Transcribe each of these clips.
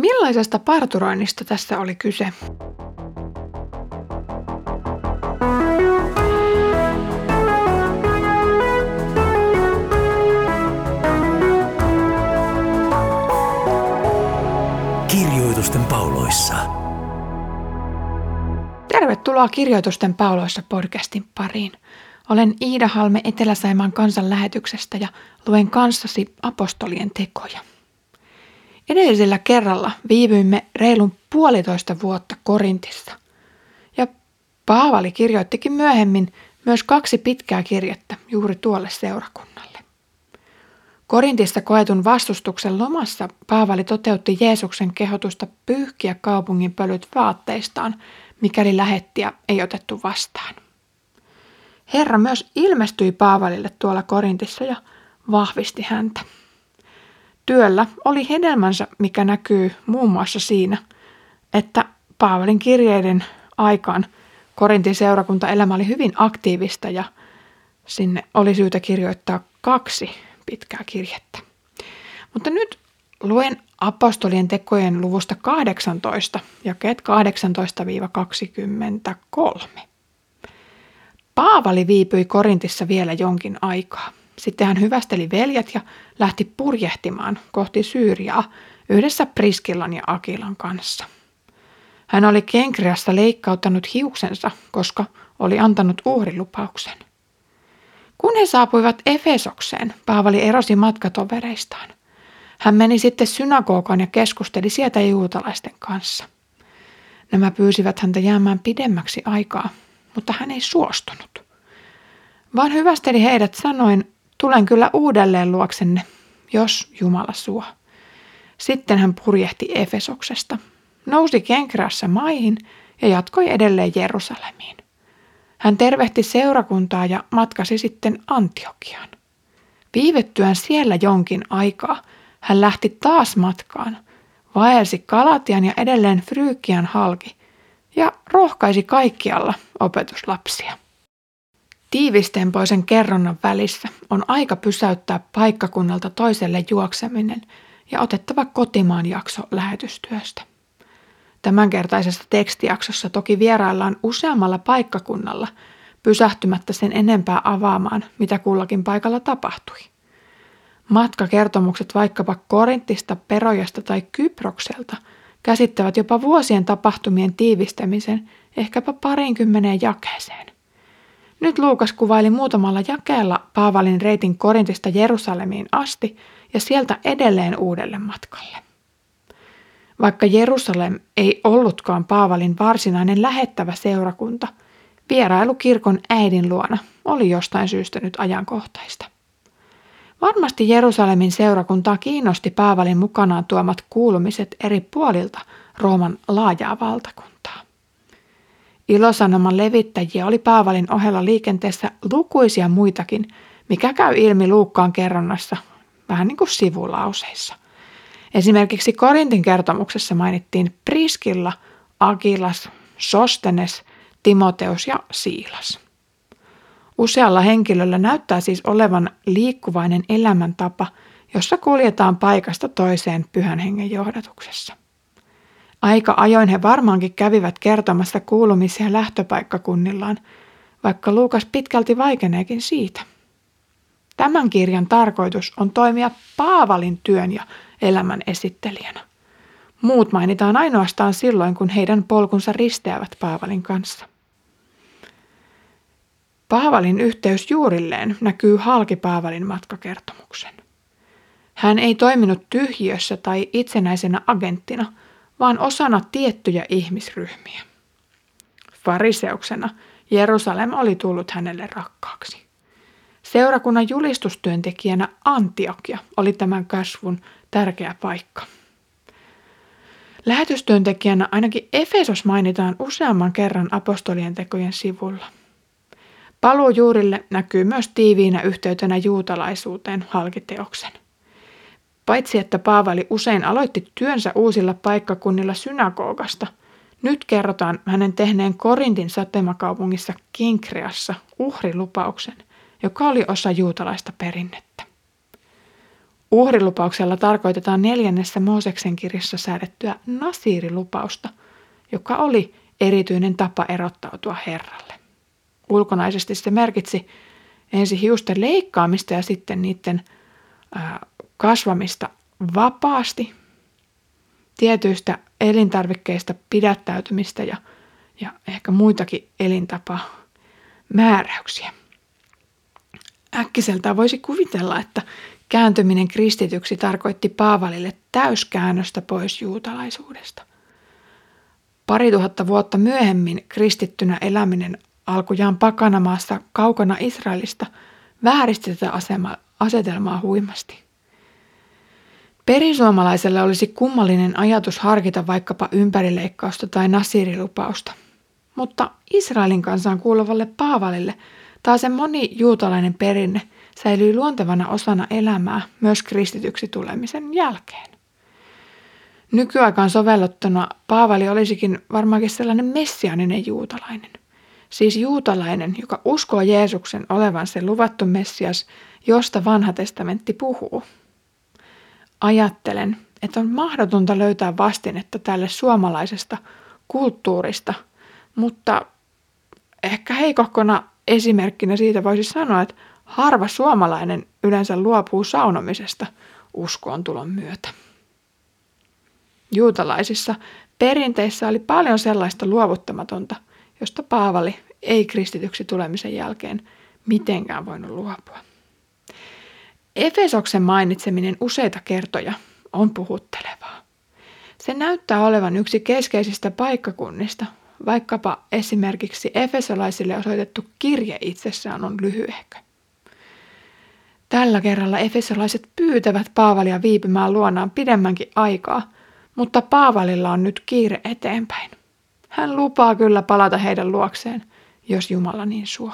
Millaisesta parturoinnista tässä oli kyse? Kirjoitusten pauloissa. Tervetuloa Kirjoitusten pauloissa podcastin pariin. Olen Iida Halme Etelä-Saimaan kansanlähetyksestä ja luen kanssasi apostolien tekoja. Edellisellä kerralla viivyimme reilun puolitoista vuotta Korintissa. Ja Paavali kirjoittikin myöhemmin myös kaksi pitkää kirjettä juuri tuolle seurakunnalle. Korintissa koetun vastustuksen lomassa Paavali toteutti Jeesuksen kehotusta pyyhkiä kaupungin pölyt vaatteistaan, mikäli lähettiä ei otettu vastaan. Herra myös ilmestyi Paavalille tuolla Korintissa ja vahvisti häntä. Työllä oli hedelmänsä, mikä näkyy muun muassa siinä, että Paavalin kirjeiden aikaan Korintin seurakuntaelämä oli hyvin aktiivista ja sinne oli syytä kirjoittaa kaksi pitkää kirjettä. Mutta nyt luen apostolien tekojen luvusta 18, jakeet 18-23. Paavali viipyi Korintissa vielä jonkin aikaa. Sitten hän hyvästeli veljet ja lähti purjehtimaan kohti Syyriaa yhdessä Priskillan ja Akilan kanssa. Hän oli Kenkreassa leikkauttanut hiuksensa, koska oli antanut uhrilupauksen. Kun he saapuivat Efesokseen, Paavali erosi matkatovereistaan. Hän meni sitten synagogaan ja keskusteli sieltä juutalaisten kanssa. Nämä pyysivät häntä jäämään pidemmäksi aikaa, mutta hän ei suostunut. Vaan hyvästeli heidät sanoen, tulen kyllä uudelleen luoksenne, jos Jumala suo. Sitten hän purjehti Efesoksesta, nousi Kenkrässä maihin ja jatkoi edelleen Jerusalemiin. Hän tervehti seurakuntaa ja matkasi sitten Antiokiaan. Viivettyään siellä jonkin aikaa, hän lähti taas matkaan, vaelsi Kalatian ja edelleen Fryykian halki ja rohkaisi kaikkialla opetuslapsia. Tiivistempoisen kerronnan välissä on aika pysäyttää paikkakunnalta toiselle juokseminen ja otettava kotimaan jakso lähetystyöstä. Tämänkertaisessa tekstijaksossa toki vieraillaan useammalla paikkakunnalla pysähtymättä sen enempää avaamaan, mitä kullakin paikalla tapahtui. Matkakertomukset vaikkapa Korintista, Perojasta tai Kyprokselta käsittävät jopa vuosien tapahtumien tiivistämisen ehkäpä parinkymmeneen jakeeseen. Nyt Luukas kuvaili muutamalla jakeella Paavalin reitin Korintista Jerusalemiin asti ja sieltä edelleen uudelle matkalle. Vaikka Jerusalem ei ollutkaan Paavalin varsinainen lähettävä seurakunta, vierailu kirkon äidin luona oli jostain syystä nyt ajankohtaista. Varmasti Jerusalemin seurakuntaa kiinnosti Paavalin mukanaan tuomat kuulumiset eri puolilta Rooman laajaa valtakuntaa. Ilosanoman levittäjiä oli Paavalin ohella liikenteessä lukuisia muitakin, mikä käy ilmi Luukkaan kerronnassa vähän niin kuin sivulauseissa. Esimerkiksi Korintin kertomuksessa mainittiin Priskilla, Agilas, Sostenes, Timoteus ja Siilas. Usealla henkilöllä näyttää siis olevan liikkuvainen elämäntapa, jossa kuljetaan paikasta toiseen pyhän hengen johdatuksessa. Aika ajoin he varmaankin kävivät kertomassa kuulumisia lähtöpaikkakunnillaan, vaikka Luukas pitkälti vaikeneekin siitä. Tämän kirjan tarkoitus on toimia Paavalin työn ja elämän esittelijänä. Muut mainitaan ainoastaan silloin, kun heidän polkunsa risteävät Paavalin kanssa. Paavalin yhteys juurilleen näkyy halki Paavalin matkakertomuksen. Hän ei toiminut tyhjiössä tai itsenäisenä agenttina, vaan osana tiettyjä ihmisryhmiä. Fariseuksena Jerusalem oli tullut hänelle rakkaaksi. Seurakunnan julistustyöntekijänä Antiokia oli tämän kasvun tärkeä paikka. Lähetystyöntekijänä ainakin Efesos mainitaan useamman kerran apostolien tekojen sivulla. Paluu juurille näkyy myös tiiviinä yhteytenä juutalaisuuteen halkiteoksen. Paitsi että Paavali usein aloitti työnsä uusilla paikkakunnilla synagogasta, nyt kerrotaan hänen tehneen Korintin satemakaupungissa Kinkreassa uhrilupauksen, joka oli osa juutalaista perinnettä. Uhrilupauksella tarkoitetaan neljännessä Mooseksen kirjassa säädettyä nasiirilupausta, joka oli erityinen tapa erottautua Herralle. Ulkonaisesti se merkitsi ensin hiusten leikkaamista ja sitten niiden kasvamista vapaasti, tietyistä elintarvikkeista pidättäytymistä ja, ja ehkä muitakin elintapa määräyksiä. Äkkiseltään voisi kuvitella, että kääntyminen kristityksi tarkoitti Paavalille täyskäännöstä pois juutalaisuudesta. Pari tuhatta vuotta myöhemmin kristittynä eläminen alkujaan pakanamaassa kaukana Israelista vääristi tätä asetelmaa huimasti. Perisuomalaiselle olisi kummallinen ajatus harkita vaikkapa ympärileikkausta tai nasirilupausta. Mutta Israelin kansaan kuuluvalle Paavalille taas moni juutalainen perinne säilyi luontevana osana elämää myös kristityksi tulemisen jälkeen. Nykyaikaan sovelluttuna Paavali olisikin varmaankin sellainen messianinen juutalainen. Siis juutalainen, joka uskoo Jeesuksen olevan se luvattu Messias, josta vanha testamentti puhuu. Ajattelen, että on mahdotonta löytää vastinetta tälle suomalaisesta kulttuurista, mutta ehkä heikohkona esimerkkinä siitä voisi sanoa, että harva suomalainen yleensä luopuu saunomisesta uskoon tulon myötä. Juutalaisissa perinteissä oli paljon sellaista luovuttamatonta, josta Paavali ei kristityksi tulemisen jälkeen mitenkään voinut luopua. Efesoksen mainitseminen useita kertoja on puhuttelevaa. Se näyttää olevan yksi keskeisistä paikkakunnista, vaikkapa esimerkiksi efesolaisille osoitettu kirje itsessään on lyhyehkö. Tällä kerralla efesolaiset pyytävät Paavalia viipymään luonaan pidemmänkin aikaa, mutta Paavalilla on nyt kiire eteenpäin. Hän lupaa kyllä palata heidän luokseen, jos Jumala niin suo.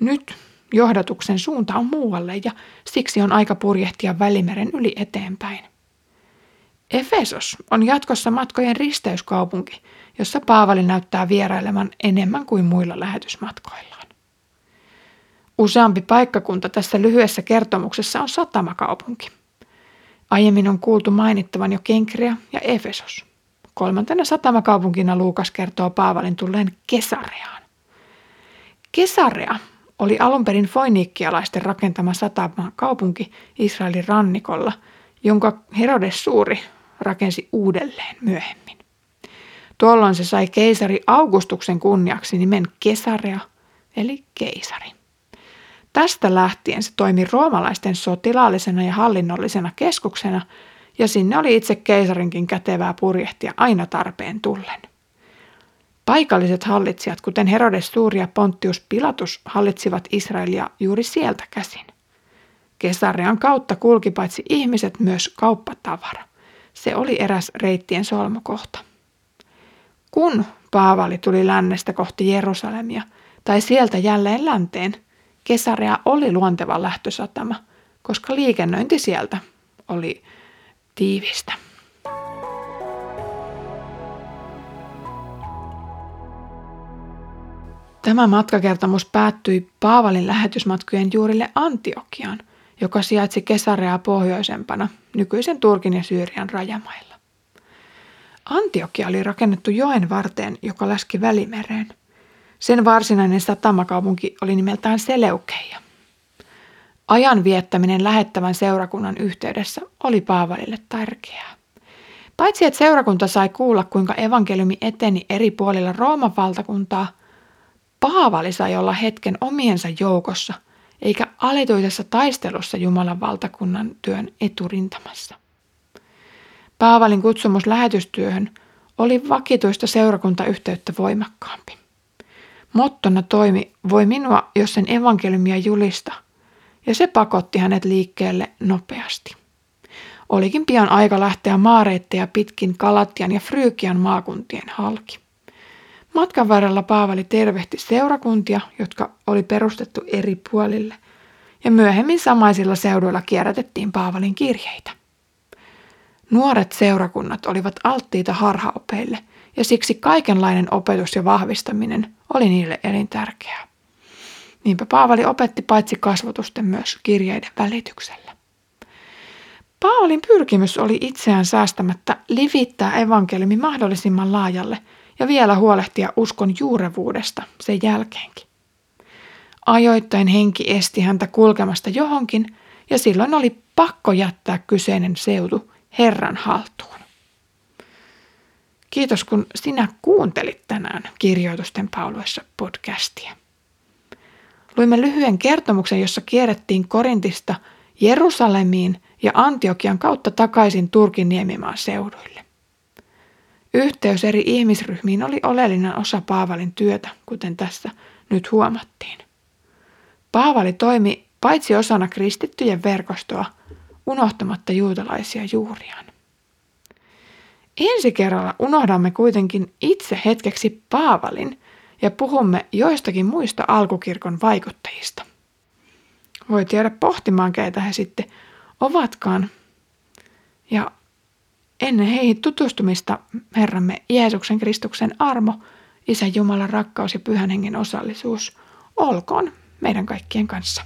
Nyt johdatuksen suunta on muualle ja siksi on aika purjehtia Välimeren yli eteenpäin. Efesos on jatkossa matkojen risteyskaupunki, jossa Paavali näyttää vieraileman enemmän kuin muilla lähetysmatkoillaan. Useampi paikkakunta tässä lyhyessä kertomuksessa on satamakaupunki. Aiemmin on kuultu mainittavan jo Kenkria ja Efesos. Kolmantena satamakaupunkina Luukas kertoo Paavalin tulleen Kesareaan. Kesarea oli alun perin foiniikkialaisten rakentama satama kaupunki Israelin rannikolla, jonka Herodes Suuri rakensi uudelleen myöhemmin. Tuolloin se sai keisari Augustuksen kunniaksi nimen Kesarea, eli keisari. Tästä lähtien se toimi roomalaisten sotilaallisena ja hallinnollisena keskuksena, ja sinne oli itse keisarinkin kätevää purjehtia aina tarpeen tullen. Paikalliset hallitsijat, kuten Herodes Suuri ja Pontius Pilatus, hallitsivat Israelia juuri sieltä käsin. Kesarean kautta kulki paitsi ihmiset myös kauppatavara. Se oli eräs reittien solmukohta. Kun Paavali tuli lännestä kohti Jerusalemia tai sieltä jälleen länteen, Kesarea oli luonteva lähtösatama, koska liikennöinti sieltä oli tiivistä. Tämä matkakertomus päättyi Paavalin lähetysmatkojen juurille Antiokiaan, joka sijaitsi Kesareaa pohjoisempana nykyisen Turkin ja Syyrian rajamailla. Antiokia oli rakennettu joen varteen, joka läski välimereen. Sen varsinainen satamakaupunki oli nimeltään Seleukeia. Ajan viettäminen lähettävän seurakunnan yhteydessä oli Paavalille tärkeää. Paitsi että seurakunta sai kuulla, kuinka evankeliumi eteni eri puolilla Rooman valtakuntaa, Paavali sai olla hetken omiensa joukossa, eikä alituisessa taistelussa Jumalan valtakunnan työn eturintamassa. Paavalin kutsumus lähetystyöhön oli vakituista seurakuntayhteyttä voimakkaampi. Mottona toimi, voi minua, jos sen evankeliumia julista, ja se pakotti hänet liikkeelle nopeasti. Olikin pian aika lähteä maareitteja pitkin Kalatian ja Frykian maakuntien halki. Matkan varrella Paavali tervehti seurakuntia, jotka oli perustettu eri puolille, ja myöhemmin samaisilla seuduilla kierrätettiin Paavalin kirjeitä. Nuoret seurakunnat olivat alttiita harhaopeille, ja siksi kaikenlainen opetus ja vahvistaminen oli niille elintärkeää. Niinpä Paavali opetti paitsi kasvatusten myös kirjeiden välityksellä. Paavalin pyrkimys oli itseään säästämättä livittää evankeliumi mahdollisimman laajalle ja vielä huolehtia uskon juurevuudesta sen jälkeenkin. Ajoittain henki esti häntä kulkemasta johonkin ja silloin oli pakko jättää kyseinen seutu Herran haltuun. Kiitos kun sinä kuuntelit tänään kirjoitusten pauloissa podcastia. Luimme lyhyen kertomuksen, jossa kierrettiin Korintista Jerusalemiin ja Antiokian kautta takaisin Turkin niemimaan seuduille. Yhteys eri ihmisryhmiin oli oleellinen osa Paavalin työtä, kuten tässä nyt huomattiin. Paavali toimi paitsi osana kristittyjen verkostoa, unohtamatta juutalaisia juuriaan. Ensi kerralla unohdamme kuitenkin itse hetkeksi Paavalin ja puhumme joistakin muista alkukirkon vaikuttajista. Voit jäädä pohtimaan, keitä he sitten ovatkaan. Ja ennen heihin tutustumista Herramme Jeesuksen Kristuksen armo, Isä Jumalan rakkaus ja Pyhän Hengen osallisuus olkoon meidän kaikkien kanssa.